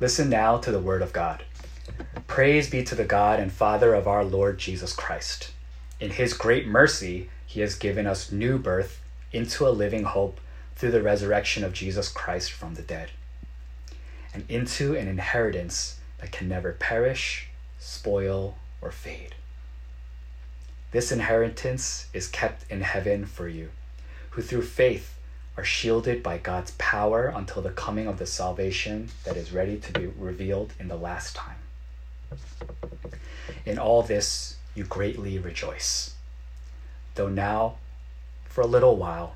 Listen now to the word of God. Praise be to the God and Father of our Lord Jesus Christ. In his great mercy, he has given us new birth into a living hope through the resurrection of Jesus Christ from the dead, and into an inheritance that can never perish, spoil, or fade. This inheritance is kept in heaven for you, who through faith are shielded by God's power until the coming of the salvation that is ready to be revealed in the last time. In all this, you greatly rejoice. Though now, for a little while,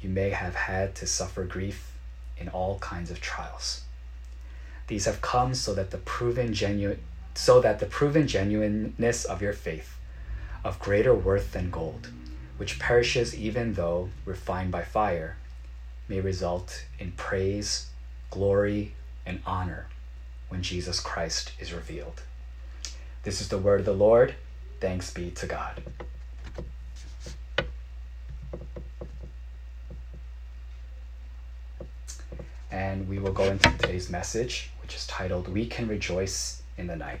you may have had to suffer grief in all kinds of trials. These have come so that the proven genuine so that the proven genuineness of your faith, of greater worth than gold, which perishes even though refined by fire, may result in praise, glory, and honor when Jesus Christ is revealed. This is the word of the Lord. Thanks be to God. And we will go into today's message, which is titled We Can Rejoice in the Night.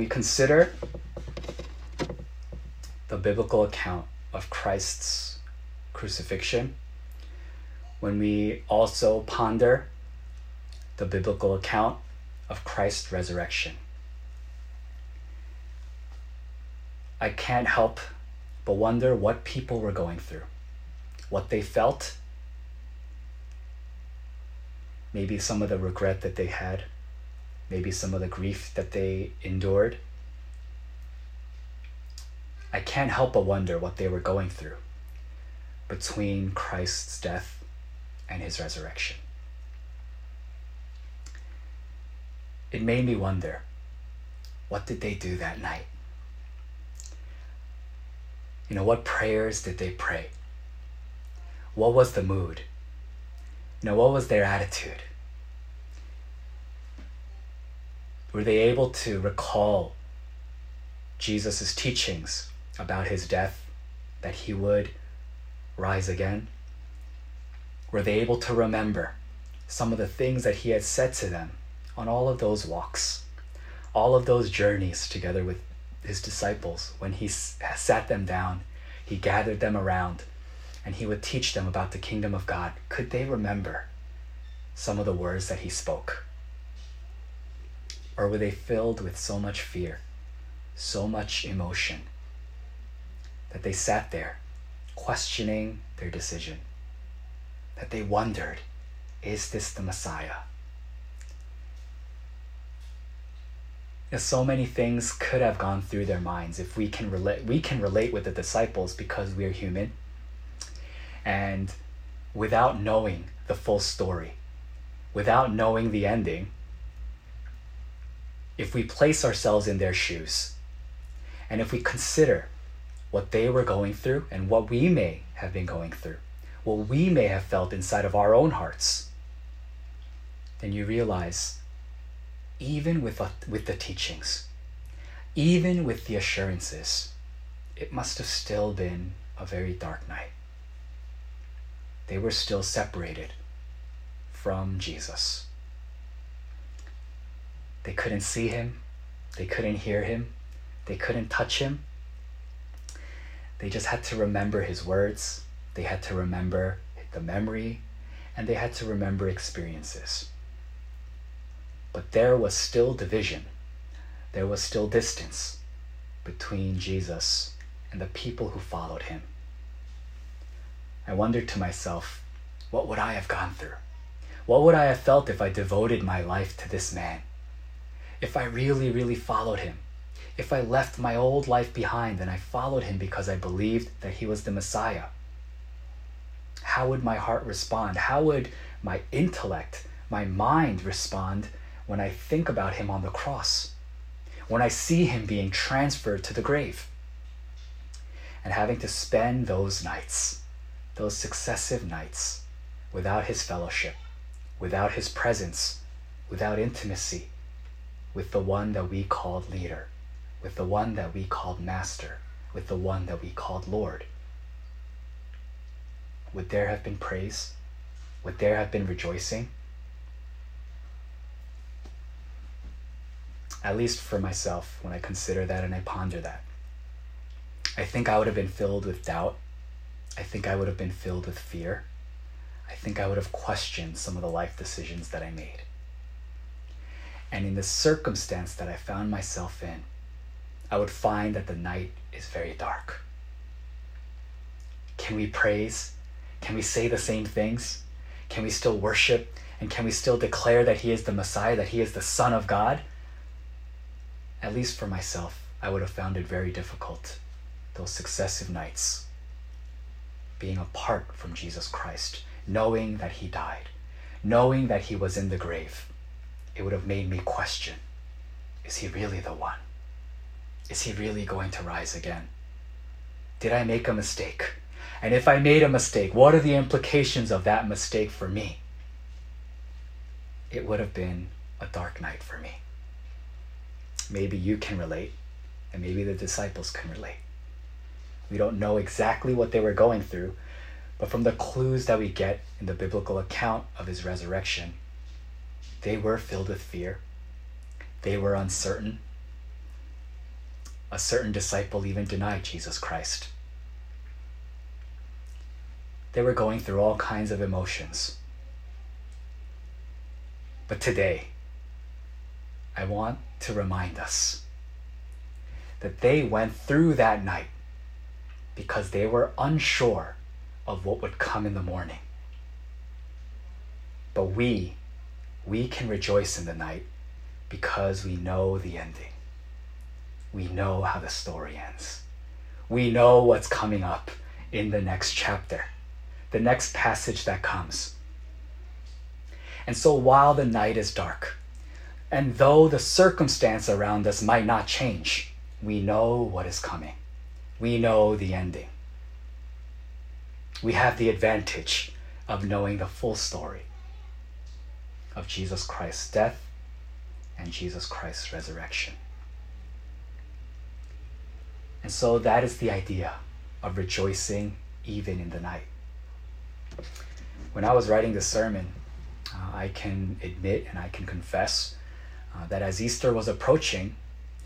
We consider the biblical account of Christ's crucifixion, when we also ponder the biblical account of Christ's resurrection, I can't help but wonder what people were going through, what they felt, maybe some of the regret that they had, maybe some of the grief that they endured. I can't help but wonder what they were going through between Christ's death and his resurrection. It made me wonder what did they do that night? You know, what prayers did they pray? What was the mood? You know, what was their attitude? Were they able to recall Jesus' teachings about his death, that he would rise again? Were they able to remember some of the things that he had said to them on all of those walks, all of those journeys together with his disciples when he sat them down, he gathered them around, and he would teach them about the kingdom of God? Could they remember some of the words that he spoke? Or were they filled with so much fear, so much emotion, that they sat there questioning their decision, that they wondered, is this the Messiah? so many things could have gone through their minds if we can relate we can relate with the disciples because we're human and without knowing the full story without knowing the ending if we place ourselves in their shoes and if we consider what they were going through and what we may have been going through what we may have felt inside of our own hearts then you realize even with, with the teachings, even with the assurances, it must have still been a very dark night. They were still separated from Jesus. They couldn't see him, they couldn't hear him, they couldn't touch him. They just had to remember his words, they had to remember the memory, and they had to remember experiences. But there was still division. There was still distance between Jesus and the people who followed him. I wondered to myself, what would I have gone through? What would I have felt if I devoted my life to this man? If I really, really followed him? If I left my old life behind and I followed him because I believed that he was the Messiah? How would my heart respond? How would my intellect, my mind respond when I think about him on the cross, when I see him being transferred to the grave, and having to spend those nights, those successive nights, without his fellowship, without his presence, without intimacy with the one that we called leader, with the one that we called Master, with the one that we called Lord? Would there have been praise? Would there have been rejoicing? At least for myself, when I consider that and I ponder that. I think I would have been filled with doubt. I think I would have been filled with fear. I think I would have questioned some of the life decisions that I made. And in the circumstance that I found myself in, I would find that the night is very dark. Can we praise? Can we say the same things? Can we still worship? And can we still declare that He is the Messiah, that He is the Son of God? At least for myself, I would have found it very difficult those successive nights being apart from Jesus Christ, knowing that He died, knowing that He was in the grave. It would have made me question is He really the one? Is He really going to rise again? Did I make a mistake? And if I made a mistake, what are the implications of that mistake for me? It would have been a dark night for me. Maybe you can relate, and maybe the disciples can relate. We don't know exactly what they were going through, but from the clues that we get in the biblical account of his resurrection, they were filled with fear. They were uncertain. A certain disciple even denied Jesus Christ. They were going through all kinds of emotions. But today, I want to remind us that they went through that night because they were unsure of what would come in the morning. But we, we can rejoice in the night because we know the ending. We know how the story ends. We know what's coming up in the next chapter, the next passage that comes. And so while the night is dark, and though the circumstance around us might not change, we know what is coming. We know the ending. We have the advantage of knowing the full story of Jesus Christ's death and Jesus Christ's resurrection. And so that is the idea of rejoicing even in the night. When I was writing this sermon, uh, I can admit and I can confess uh, that as Easter was approaching,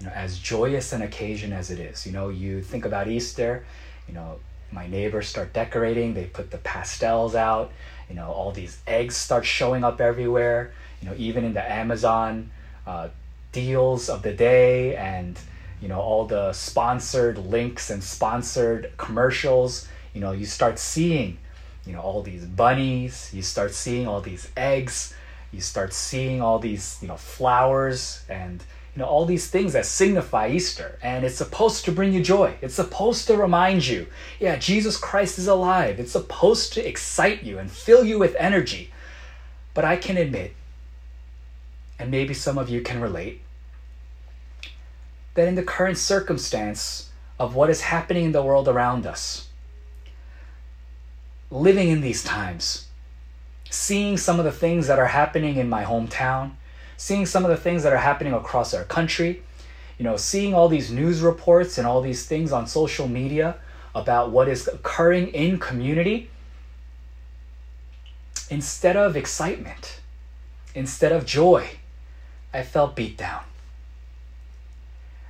you know, as joyous an occasion as it is, you know, you think about Easter, you know, my neighbors start decorating, they put the pastels out, you know, all these eggs start showing up everywhere, you know, even in the Amazon uh, deals of the day and, you know, all the sponsored links and sponsored commercials, you know, you start seeing, you know, all these bunnies, you start seeing all these eggs, you start seeing all these you know flowers and you know all these things that signify Easter and it's supposed to bring you joy. It's supposed to remind you, yeah, Jesus Christ is alive. It's supposed to excite you and fill you with energy. But I can admit and maybe some of you can relate that in the current circumstance of what is happening in the world around us, living in these times, seeing some of the things that are happening in my hometown, seeing some of the things that are happening across our country, you know, seeing all these news reports and all these things on social media about what is occurring in community, instead of excitement, instead of joy, I felt beat down.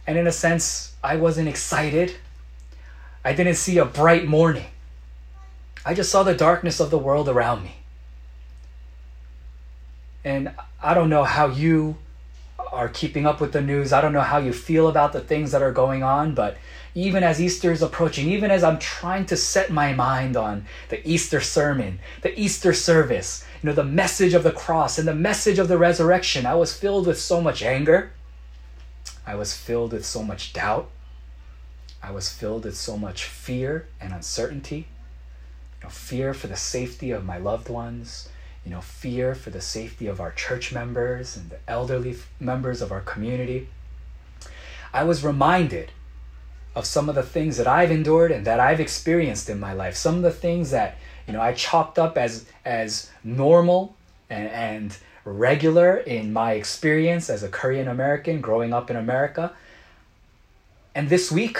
And in a sense, I wasn't excited. I didn't see a bright morning. I just saw the darkness of the world around me. And I don't know how you are keeping up with the news. I don't know how you feel about the things that are going on, but even as Easter is approaching, even as I'm trying to set my mind on the Easter sermon, the Easter service, you know, the message of the cross and the message of the resurrection, I was filled with so much anger. I was filled with so much doubt. I was filled with so much fear and uncertainty. You know, fear for the safety of my loved ones, you know, fear for the safety of our church members and the elderly members of our community, I was reminded of some of the things that I've endured and that I've experienced in my life. Some of the things that, you know, I chalked up as as normal and, and regular in my experience as a Korean American growing up in America. And this week,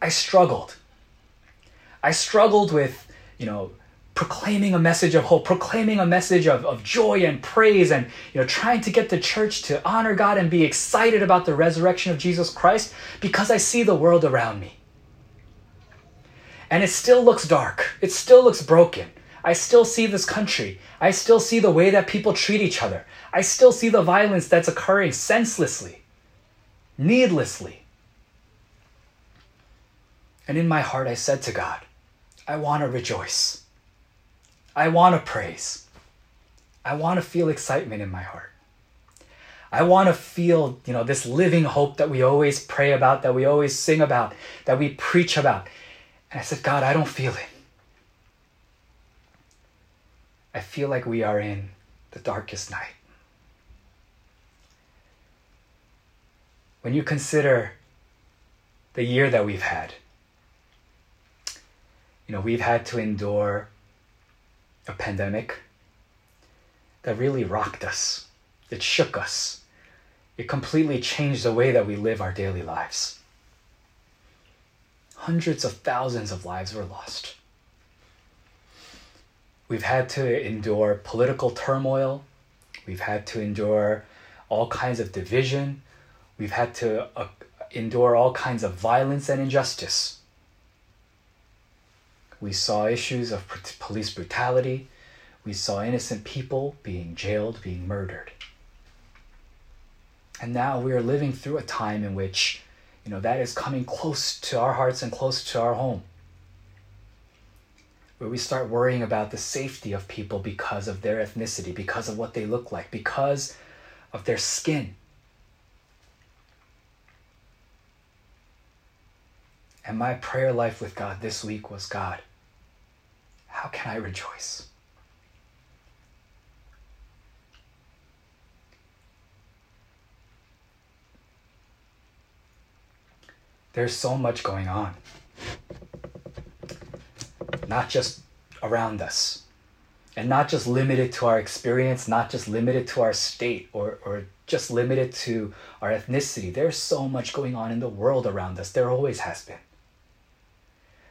I struggled. I struggled with, you know, proclaiming a message of hope, proclaiming a message of, of joy and praise, and you know, trying to get the church to honor God and be excited about the resurrection of Jesus Christ because I see the world around me. And it still looks dark. It still looks broken. I still see this country. I still see the way that people treat each other. I still see the violence that's occurring senselessly, needlessly. And in my heart, I said to God, I want to rejoice. I want to praise. I want to feel excitement in my heart. I want to feel, you know, this living hope that we always pray about, that we always sing about, that we preach about. And I said, God, I don't feel it. I feel like we are in the darkest night. When you consider the year that we've had, you know, we've had to endure a pandemic that really rocked us. It shook us. It completely changed the way that we live our daily lives. Hundreds of thousands of lives were lost. We've had to endure political turmoil. We've had to endure all kinds of division. We've had to uh, endure all kinds of violence and injustice. We saw issues of police brutality. We saw innocent people being jailed, being murdered. And now we are living through a time in which, you know, that is coming close to our hearts and close to our home. Where we start worrying about the safety of people because of their ethnicity, because of what they look like, because of their skin. And my prayer life with God this week was God, how can I rejoice? There's so much going on. Not just around us. And not just limited to our experience, not just limited to our state or, or just limited to our ethnicity. There's so much going on in the world around us. There always has been.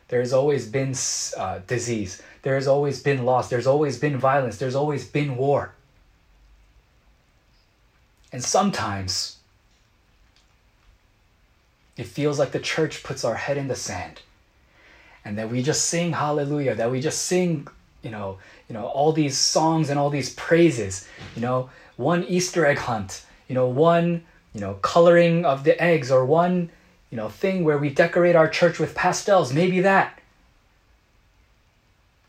There's always been uh, disease. There's always been loss. There's always been violence. There's always been war. And sometimes it feels like the church puts our head in the sand and that we just sing hallelujah, that we just sing, you know, you know, all these songs and all these praises, you know, one Easter egg hunt, you know, one, you know, coloring of the eggs or one you know, thing where we decorate our church with pastels, maybe that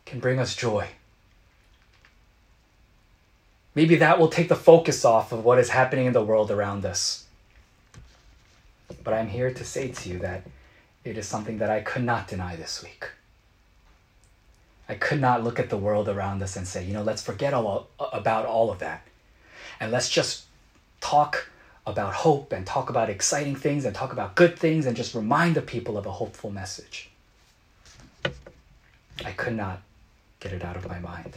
can bring us joy. Maybe that will take the focus off of what is happening in the world around us. But I'm here to say to you that it is something that I could not deny this week. I could not look at the world around us and say, you know, let's forget all, about all of that. And let's just talk about hope and talk about exciting things and talk about good things and just remind the people of a hopeful message. I could not get it out of my mind.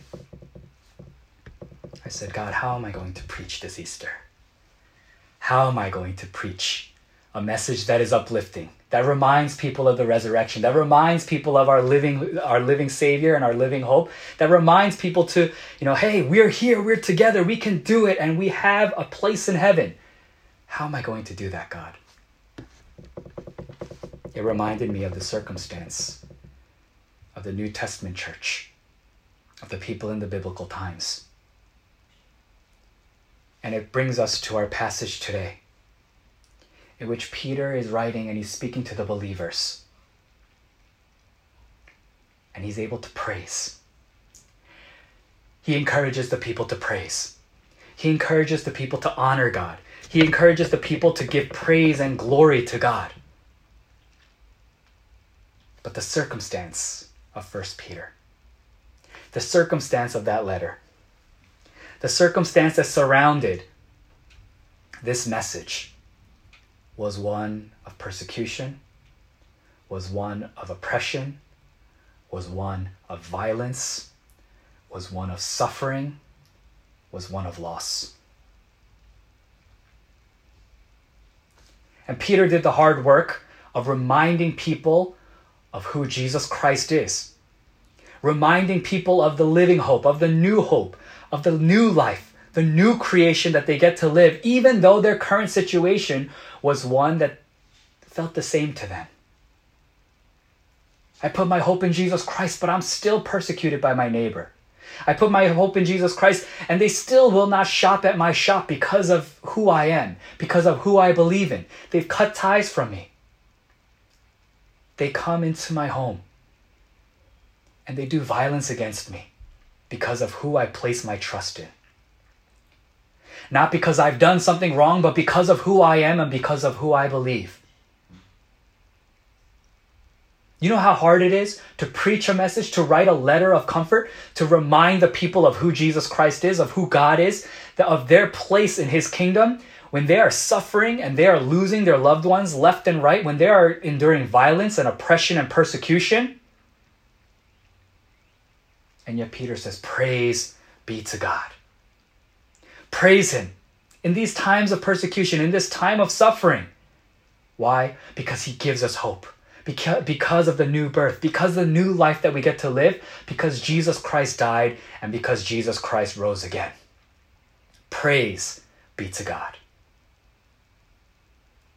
I said, God, how am I going to preach this Easter? How am I going to preach a message that is uplifting, that reminds people of the resurrection, that reminds people of our living our living savior and our living hope, that reminds people to, you know, hey, we're here, we're together, we can do it and we have a place in heaven. How am I going to do that, God? It reminded me of the circumstance of the New Testament church, of the people in the biblical times. And it brings us to our passage today, in which Peter is writing and he's speaking to the believers. And he's able to praise. He encourages the people to praise. He encourages the people to honor God. He encourages the people to give praise and glory to God. But the circumstance of First Peter, the circumstance of that letter, the circumstance that surrounded this message was one of persecution, was one of oppression, was one of violence, was one of suffering, was one of loss. And Peter did the hard work of reminding people of who Jesus Christ is, reminding people of the living hope, of the new hope, of the new life, the new creation that they get to live, even though their current situation was one that felt the same to them. I put my hope in Jesus Christ, but I'm still persecuted by my neighbor. I put my hope in Jesus Christ, and they still will not shop at my shop because of who I am, because of who I believe in. They've cut ties from me. They come into my home and they do violence against me because of who I place my trust in. Not because I've done something wrong, but because of who I am and because of who I believe. You know how hard it is to preach a message, to write a letter of comfort, to remind the people of who Jesus Christ is, of who God is, of their place in his kingdom when they are suffering and they are losing their loved ones left and right, when they are enduring violence and oppression and persecution. And yet Peter says, Praise be to God. Praise him in these times of persecution, in this time of suffering. Why? Because he gives us hope because, because of the new birth, because the new life that we get to live, because Jesus Christ died and because Jesus Christ rose again. Praise be to God.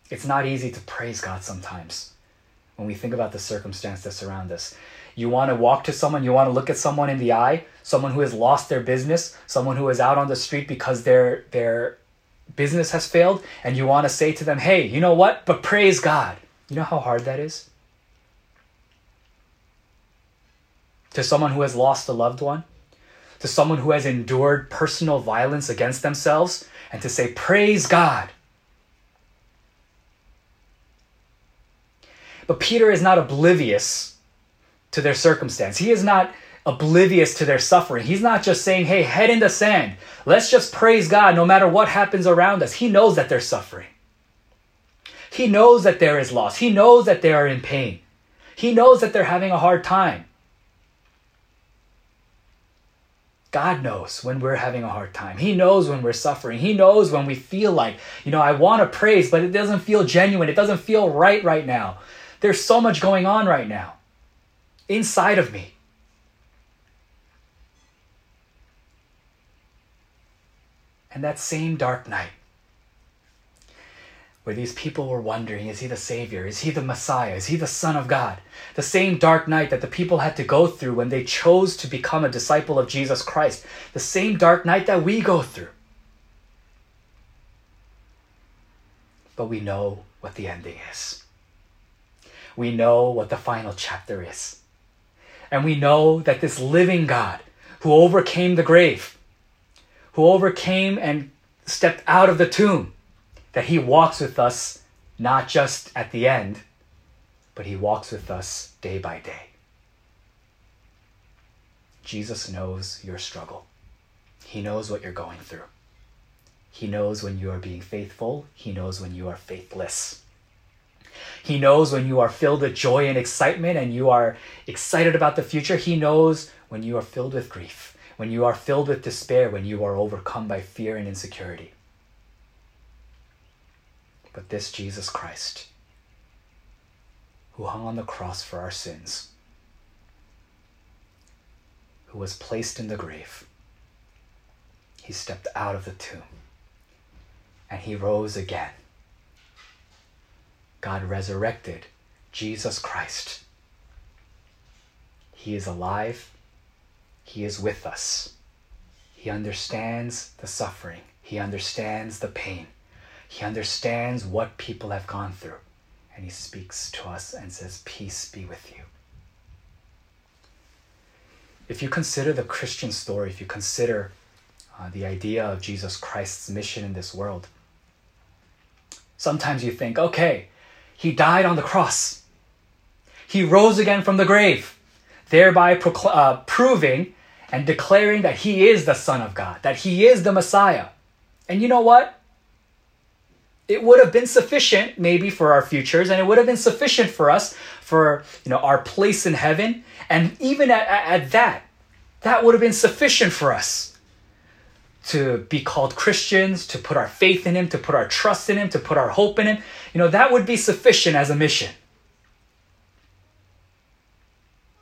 It's not easy to praise God sometimes when we think about the circumstance that surround us. You want to walk to someone, you want to look at someone in the eye, someone who has lost their business, someone who is out on the street because their their business has failed, and you want to say to them, "Hey, you know what? But praise God." You know how hard that is? To someone who has lost a loved one, to someone who has endured personal violence against themselves, and to say, Praise God. But Peter is not oblivious to their circumstance. He is not oblivious to their suffering. He's not just saying, hey, head in the sand. Let's just praise God no matter what happens around us. He knows that they're suffering. He knows that there is loss. He knows that they are in pain. He knows that they're having a hard time. God knows when we're having a hard time. He knows when we're suffering. He knows when we feel like, you know, I want to praise, but it doesn't feel genuine. It doesn't feel right right now. There's so much going on right now inside of me. And that same dark night, where these people were wondering is he the Savior? Is he the Messiah? Is he the Son of God? The same dark night that the people had to go through when they chose to become a disciple of Jesus Christ. The same dark night that we go through. But we know what the ending is. We know what the final chapter is. And we know that this living God who overcame the grave, who overcame and stepped out of the tomb, that He walks with us not just at the end, but He walks with us day by day. Jesus knows your struggle. He knows what you're going through. He knows when you are being faithful. He knows when you are faithless. He knows when you are filled with joy and excitement and you are excited about the future. He knows when you are filled with grief, when you are filled with despair, when you are overcome by fear and insecurity but this Jesus Christ, who hung on the cross for our sins, who was placed in the grave. He stepped out of the tomb and he rose again. God resurrected Jesus Christ. He is alive. He is with us. He understands the suffering. He understands the pain. He understands what people have gone through. And he speaks to us and says, Peace be with you. If you consider the Christian story, if you consider uh, the idea of Jesus Christ's mission in this world, sometimes you think, okay, he died on the cross. He rose again from the grave, thereby procl- uh, proving and declaring that he is the Son of God, that he is the Messiah. And you know what? it would have been sufficient maybe for our futures and it would have been sufficient for us for you know our place in heaven. And even at, at that that would have been sufficient for us to be called christians to put our faith in him to put our trust in him to put our hope in him. You know that would be sufficient as a mission.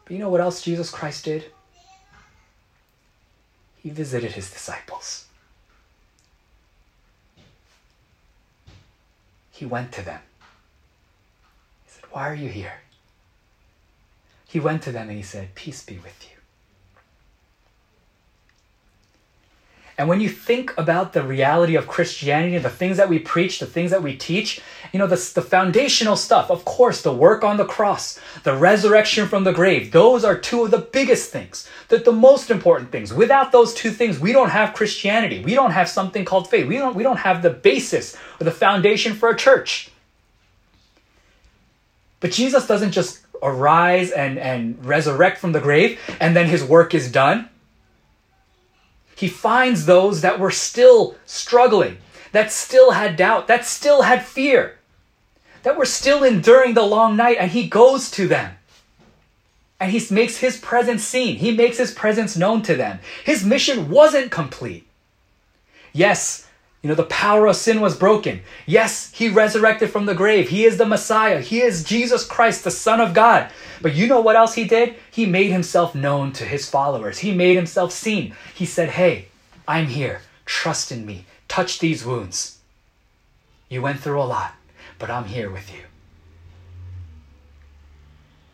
But you know what else jesus christ did? He visited his disciples. He went to them. He said, Why are you here? He went to them and he said, Peace be with you. And when you think about the reality of Christianity and the things that we preach, the things that we teach, you know, the, the foundational stuff, of course, the work on the cross, the resurrection from the grave, those are two of the biggest things, the, the most important things. Without those two things, we don't have Christianity. We don't have something called faith. We don't, we don't have the basis or the foundation for a church. But Jesus doesn't just arise and, and resurrect from the grave and then his work is done he finds those that were still struggling, that still had doubt, that still had fear, that were still enduring the long night, and he goes to them. And he makes his presence seen. He makes his presence known to them. His mission wasn't complete. Yes, you know, the power of sin was broken. Yes, he resurrected from the grave. He is the Messiah. He is Jesus Christ, the Son of God. But you know what else he did? He made himself known to his followers. He made himself seen. He said, Hey, I'm here. Trust in me. Touch these wounds. You went through a lot, but I'm here with you.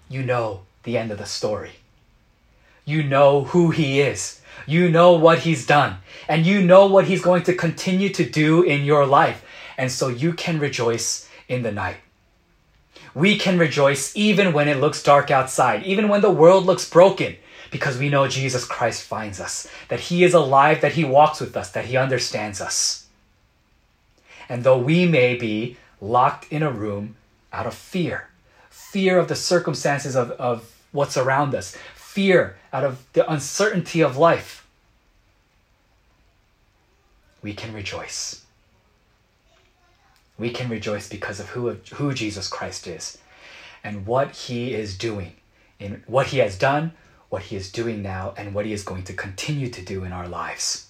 You know the end of the story. You know who he is. You know what he's done, and you know what he's going to continue to do in your life. And so you can rejoice in the night. We can rejoice even when it looks dark outside, even when the world looks broken, because we know Jesus Christ finds us, that he is alive, that he walks with us, that he understands us. And though we may be locked in a room out of fear, fear of the circumstances of, of what's around us, fear out of the uncertainty of life, we can rejoice. We can rejoice because of who, who Jesus Christ is and what he is doing, in what he has done, what he is doing now, and what he is going to continue to do in our lives.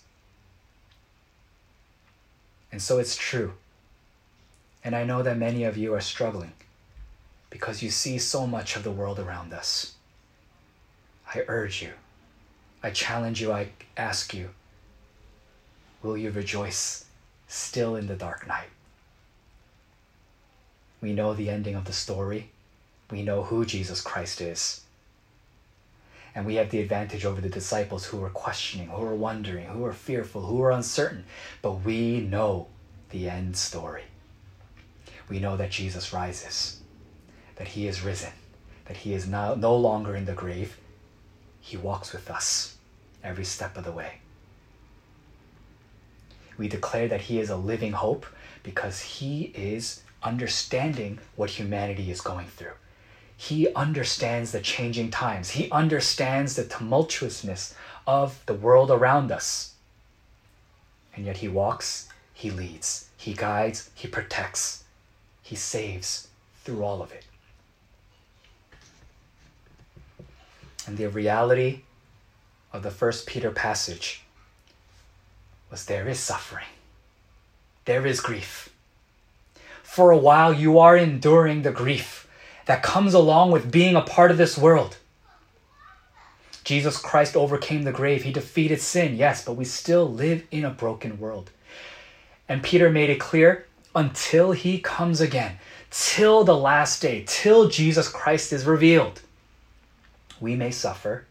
And so it's true. And I know that many of you are struggling because you see so much of the world around us. I urge you, I challenge you, I ask you, will you rejoice still in the dark night? We know the ending of the story. We know who Jesus Christ is. And we have the advantage over the disciples who were questioning, who were wondering, who were fearful, who were uncertain. But we know the end story. We know that Jesus rises, that he is risen, that he is now no longer in the grave, he walks with us every step of the way. We declare that He is a living hope because He is understanding what humanity is going through. He understands the changing times. He understands the tumultuousness of the world around us. And yet He walks, He leads, He guides, He protects, He saves through all of it. And the reality of the first Peter passage was there is suffering, there is grief. For a while, you are enduring the grief that comes along with being a part of this world. Jesus Christ overcame the grave. He defeated sin, yes, but we still live in a broken world. And Peter made it clear until he comes again, till the last day, till Jesus Christ is revealed we may suffer,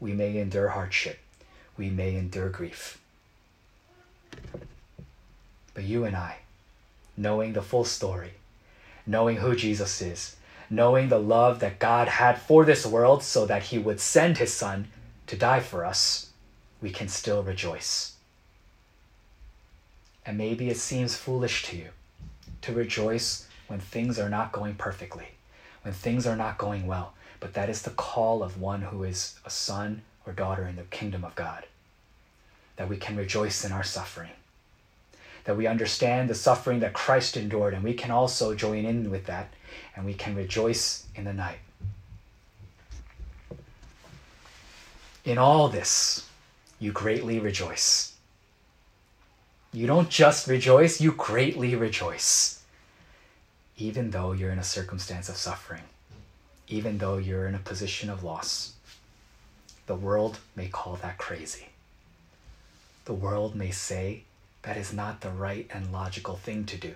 we may endure hardship, we may endure grief. But you and I, knowing the full story, knowing who Jesus is, knowing the love that God had for this world so that he would send his son to die for us, we can still rejoice. And maybe it seems foolish to you to rejoice when things are not going perfectly, when things are not going well, but that is the call of one who is a son or daughter in the kingdom of God. That we can rejoice in our suffering. That we understand the suffering that Christ endured, and we can also join in with that, and we can rejoice in the night. In all this, you greatly rejoice. You don't just rejoice, you greatly rejoice, even though you're in a circumstance of suffering even though you're in a position of loss. The world may call that crazy. The world may say that is not the right and logical thing to do.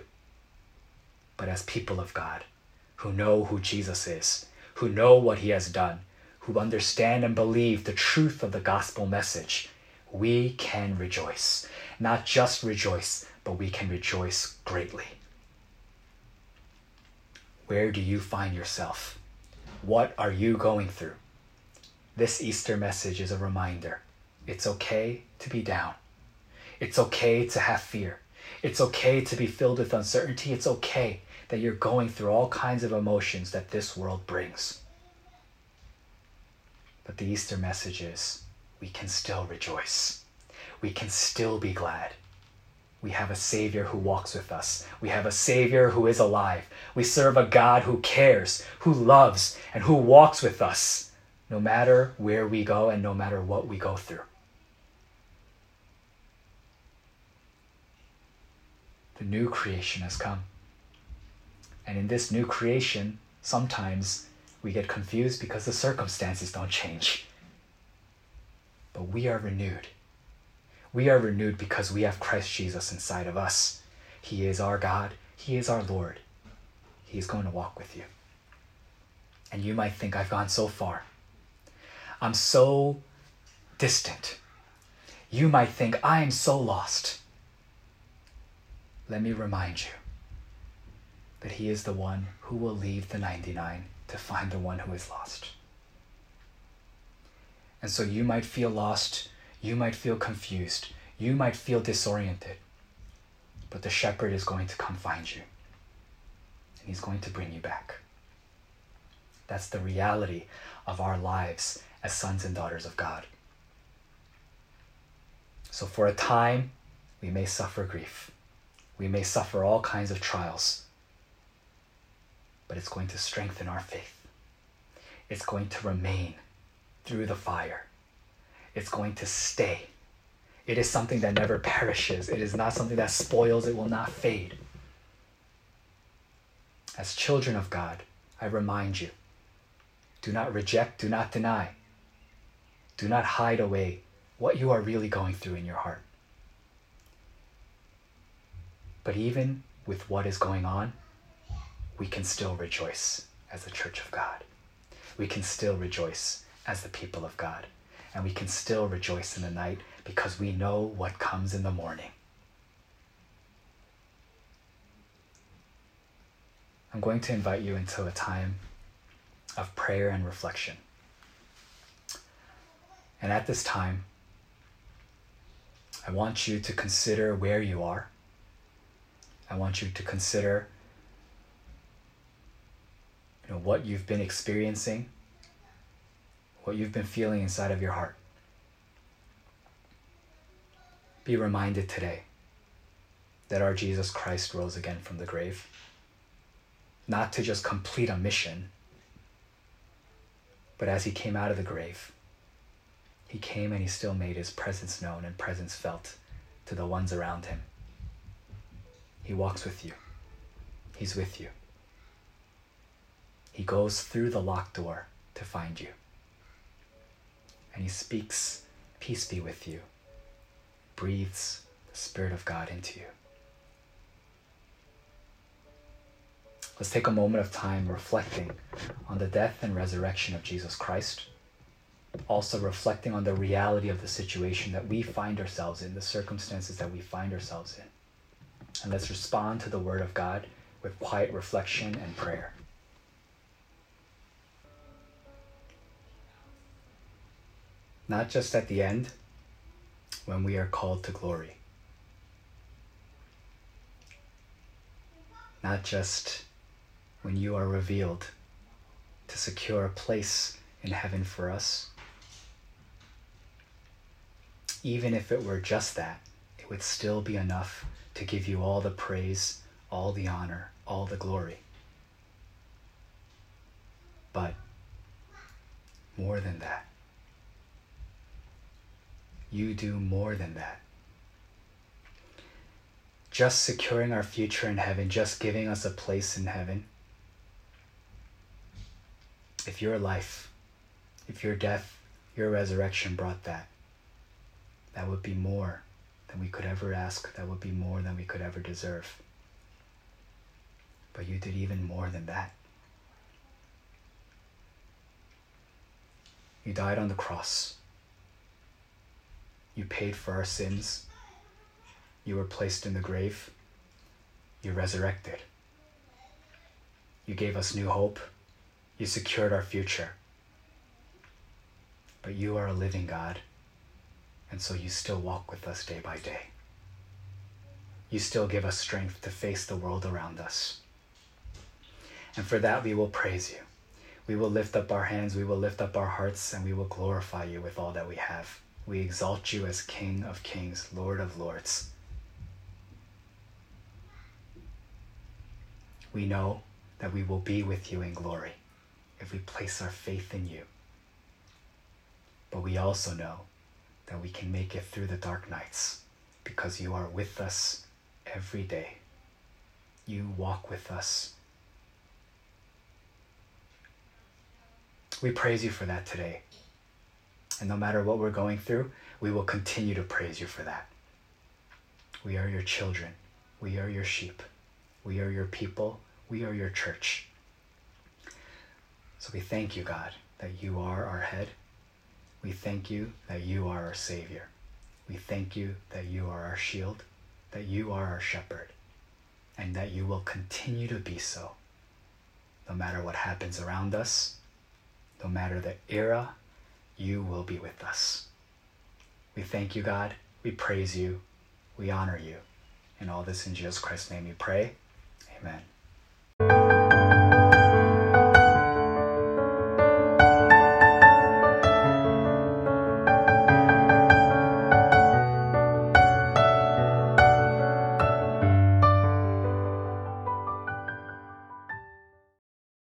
But as people of God, who know who Jesus is, who know what he has done, who understand and believe the truth of the gospel message, we can rejoice. Not just rejoice, but we can rejoice greatly. Where do you find yourself? What are you going through? This Easter message is a reminder it's okay to be down. It's okay to have fear. It's okay to be filled with uncertainty. It's okay that you're going through all kinds of emotions that this world brings. But the Easter message is we can still rejoice. We can still be glad. We have a Savior who walks with us. We have a Savior who is alive. We serve a God who cares, who loves, and who walks with us, no matter where we go and no matter what we go through. the new creation has come. And in this new creation, sometimes we get confused because the circumstances don't change. But we are renewed. We are renewed because we have Christ Jesus inside of us. He is our God, He is our Lord. He is going to walk with you. And you might think, I've gone so far. I'm so distant. You might think, I am so lost let me remind you that He is the one who will leave the 99 to find the one who is lost. And so you might feel lost, you might feel confused, you might feel disoriented, but the shepherd is going to come find you and he's going to bring you back. That's the reality of our lives as sons and daughters of God. So, for a time, we may suffer grief we may suffer all kinds of trials, but it's going to strengthen our faith. It's going to remain through the fire. It's going to stay. It is something that never perishes. It is not something that spoils. It will not fade. As children of God, I remind you do not reject, do not deny, do not hide away what you are really going through in your heart. But even with what is going on, we can still rejoice as the church of God. We can still rejoice as the people of God. And we can still rejoice in the night because we know what comes in the morning. I'm going to invite you into a time of prayer and reflection. And at this time, I want you to consider where you are I want you to consider you know, what you've been experiencing, what you've been feeling inside of your heart. Be reminded today that our Jesus Christ rose again from the grave, not to just complete a mission, but as he came out of the grave, he came and he still made his presence known and presence felt to the ones around him. He walks with you. He's with you. He goes through the locked door to find you. And he speaks, Peace be with you, breathes the Spirit of God into you. Let's take a moment of time reflecting on the death and resurrection of Jesus Christ. Also, reflecting on the reality of the situation that we find ourselves in, the circumstances that we find ourselves in. And let's respond to the Word of God with quiet reflection and prayer. Not just at the end, when we are called to glory. Not just when you are revealed to secure a place in heaven for us. Even if it were just that, it would still be enough to give you all the praise, all the honor, all the glory. But more than that, you do more than that. Just securing our future in heaven, just giving us a place in heaven, if your life, if your death, your resurrection brought that, that would be more than we could ever ask, that would be more than we could ever deserve. But you did even more than that. You died on the cross. You paid for our sins. You were placed in the grave. You resurrected. You gave us new hope. You secured our future. But you are a living God, and so you still walk with us day by day. You still give us strength to face the world around us. And for that, we will praise you. We will lift up our hands, we will lift up our hearts, and we will glorify you with all that we have. We exalt you as King of kings, Lord of lords. We know that we will be with you in glory if we place our faith in you. But we also know that we can make it through the dark nights because you are with us every day. You walk with us We praise you for that today. And no matter what we're going through, we will continue to praise you for that. We are your children. We are your sheep. We are your people. We are your church. So we thank you, God, that you are our head. We thank you that you are our Savior. We thank you that you are our shield, that you are our shepherd, and that you will continue to be so. No matter what happens around us, no matter the era, you will be with us. We thank you, God. We praise you. We honor you. In all this in Jesus Christ's name we pray. Amen.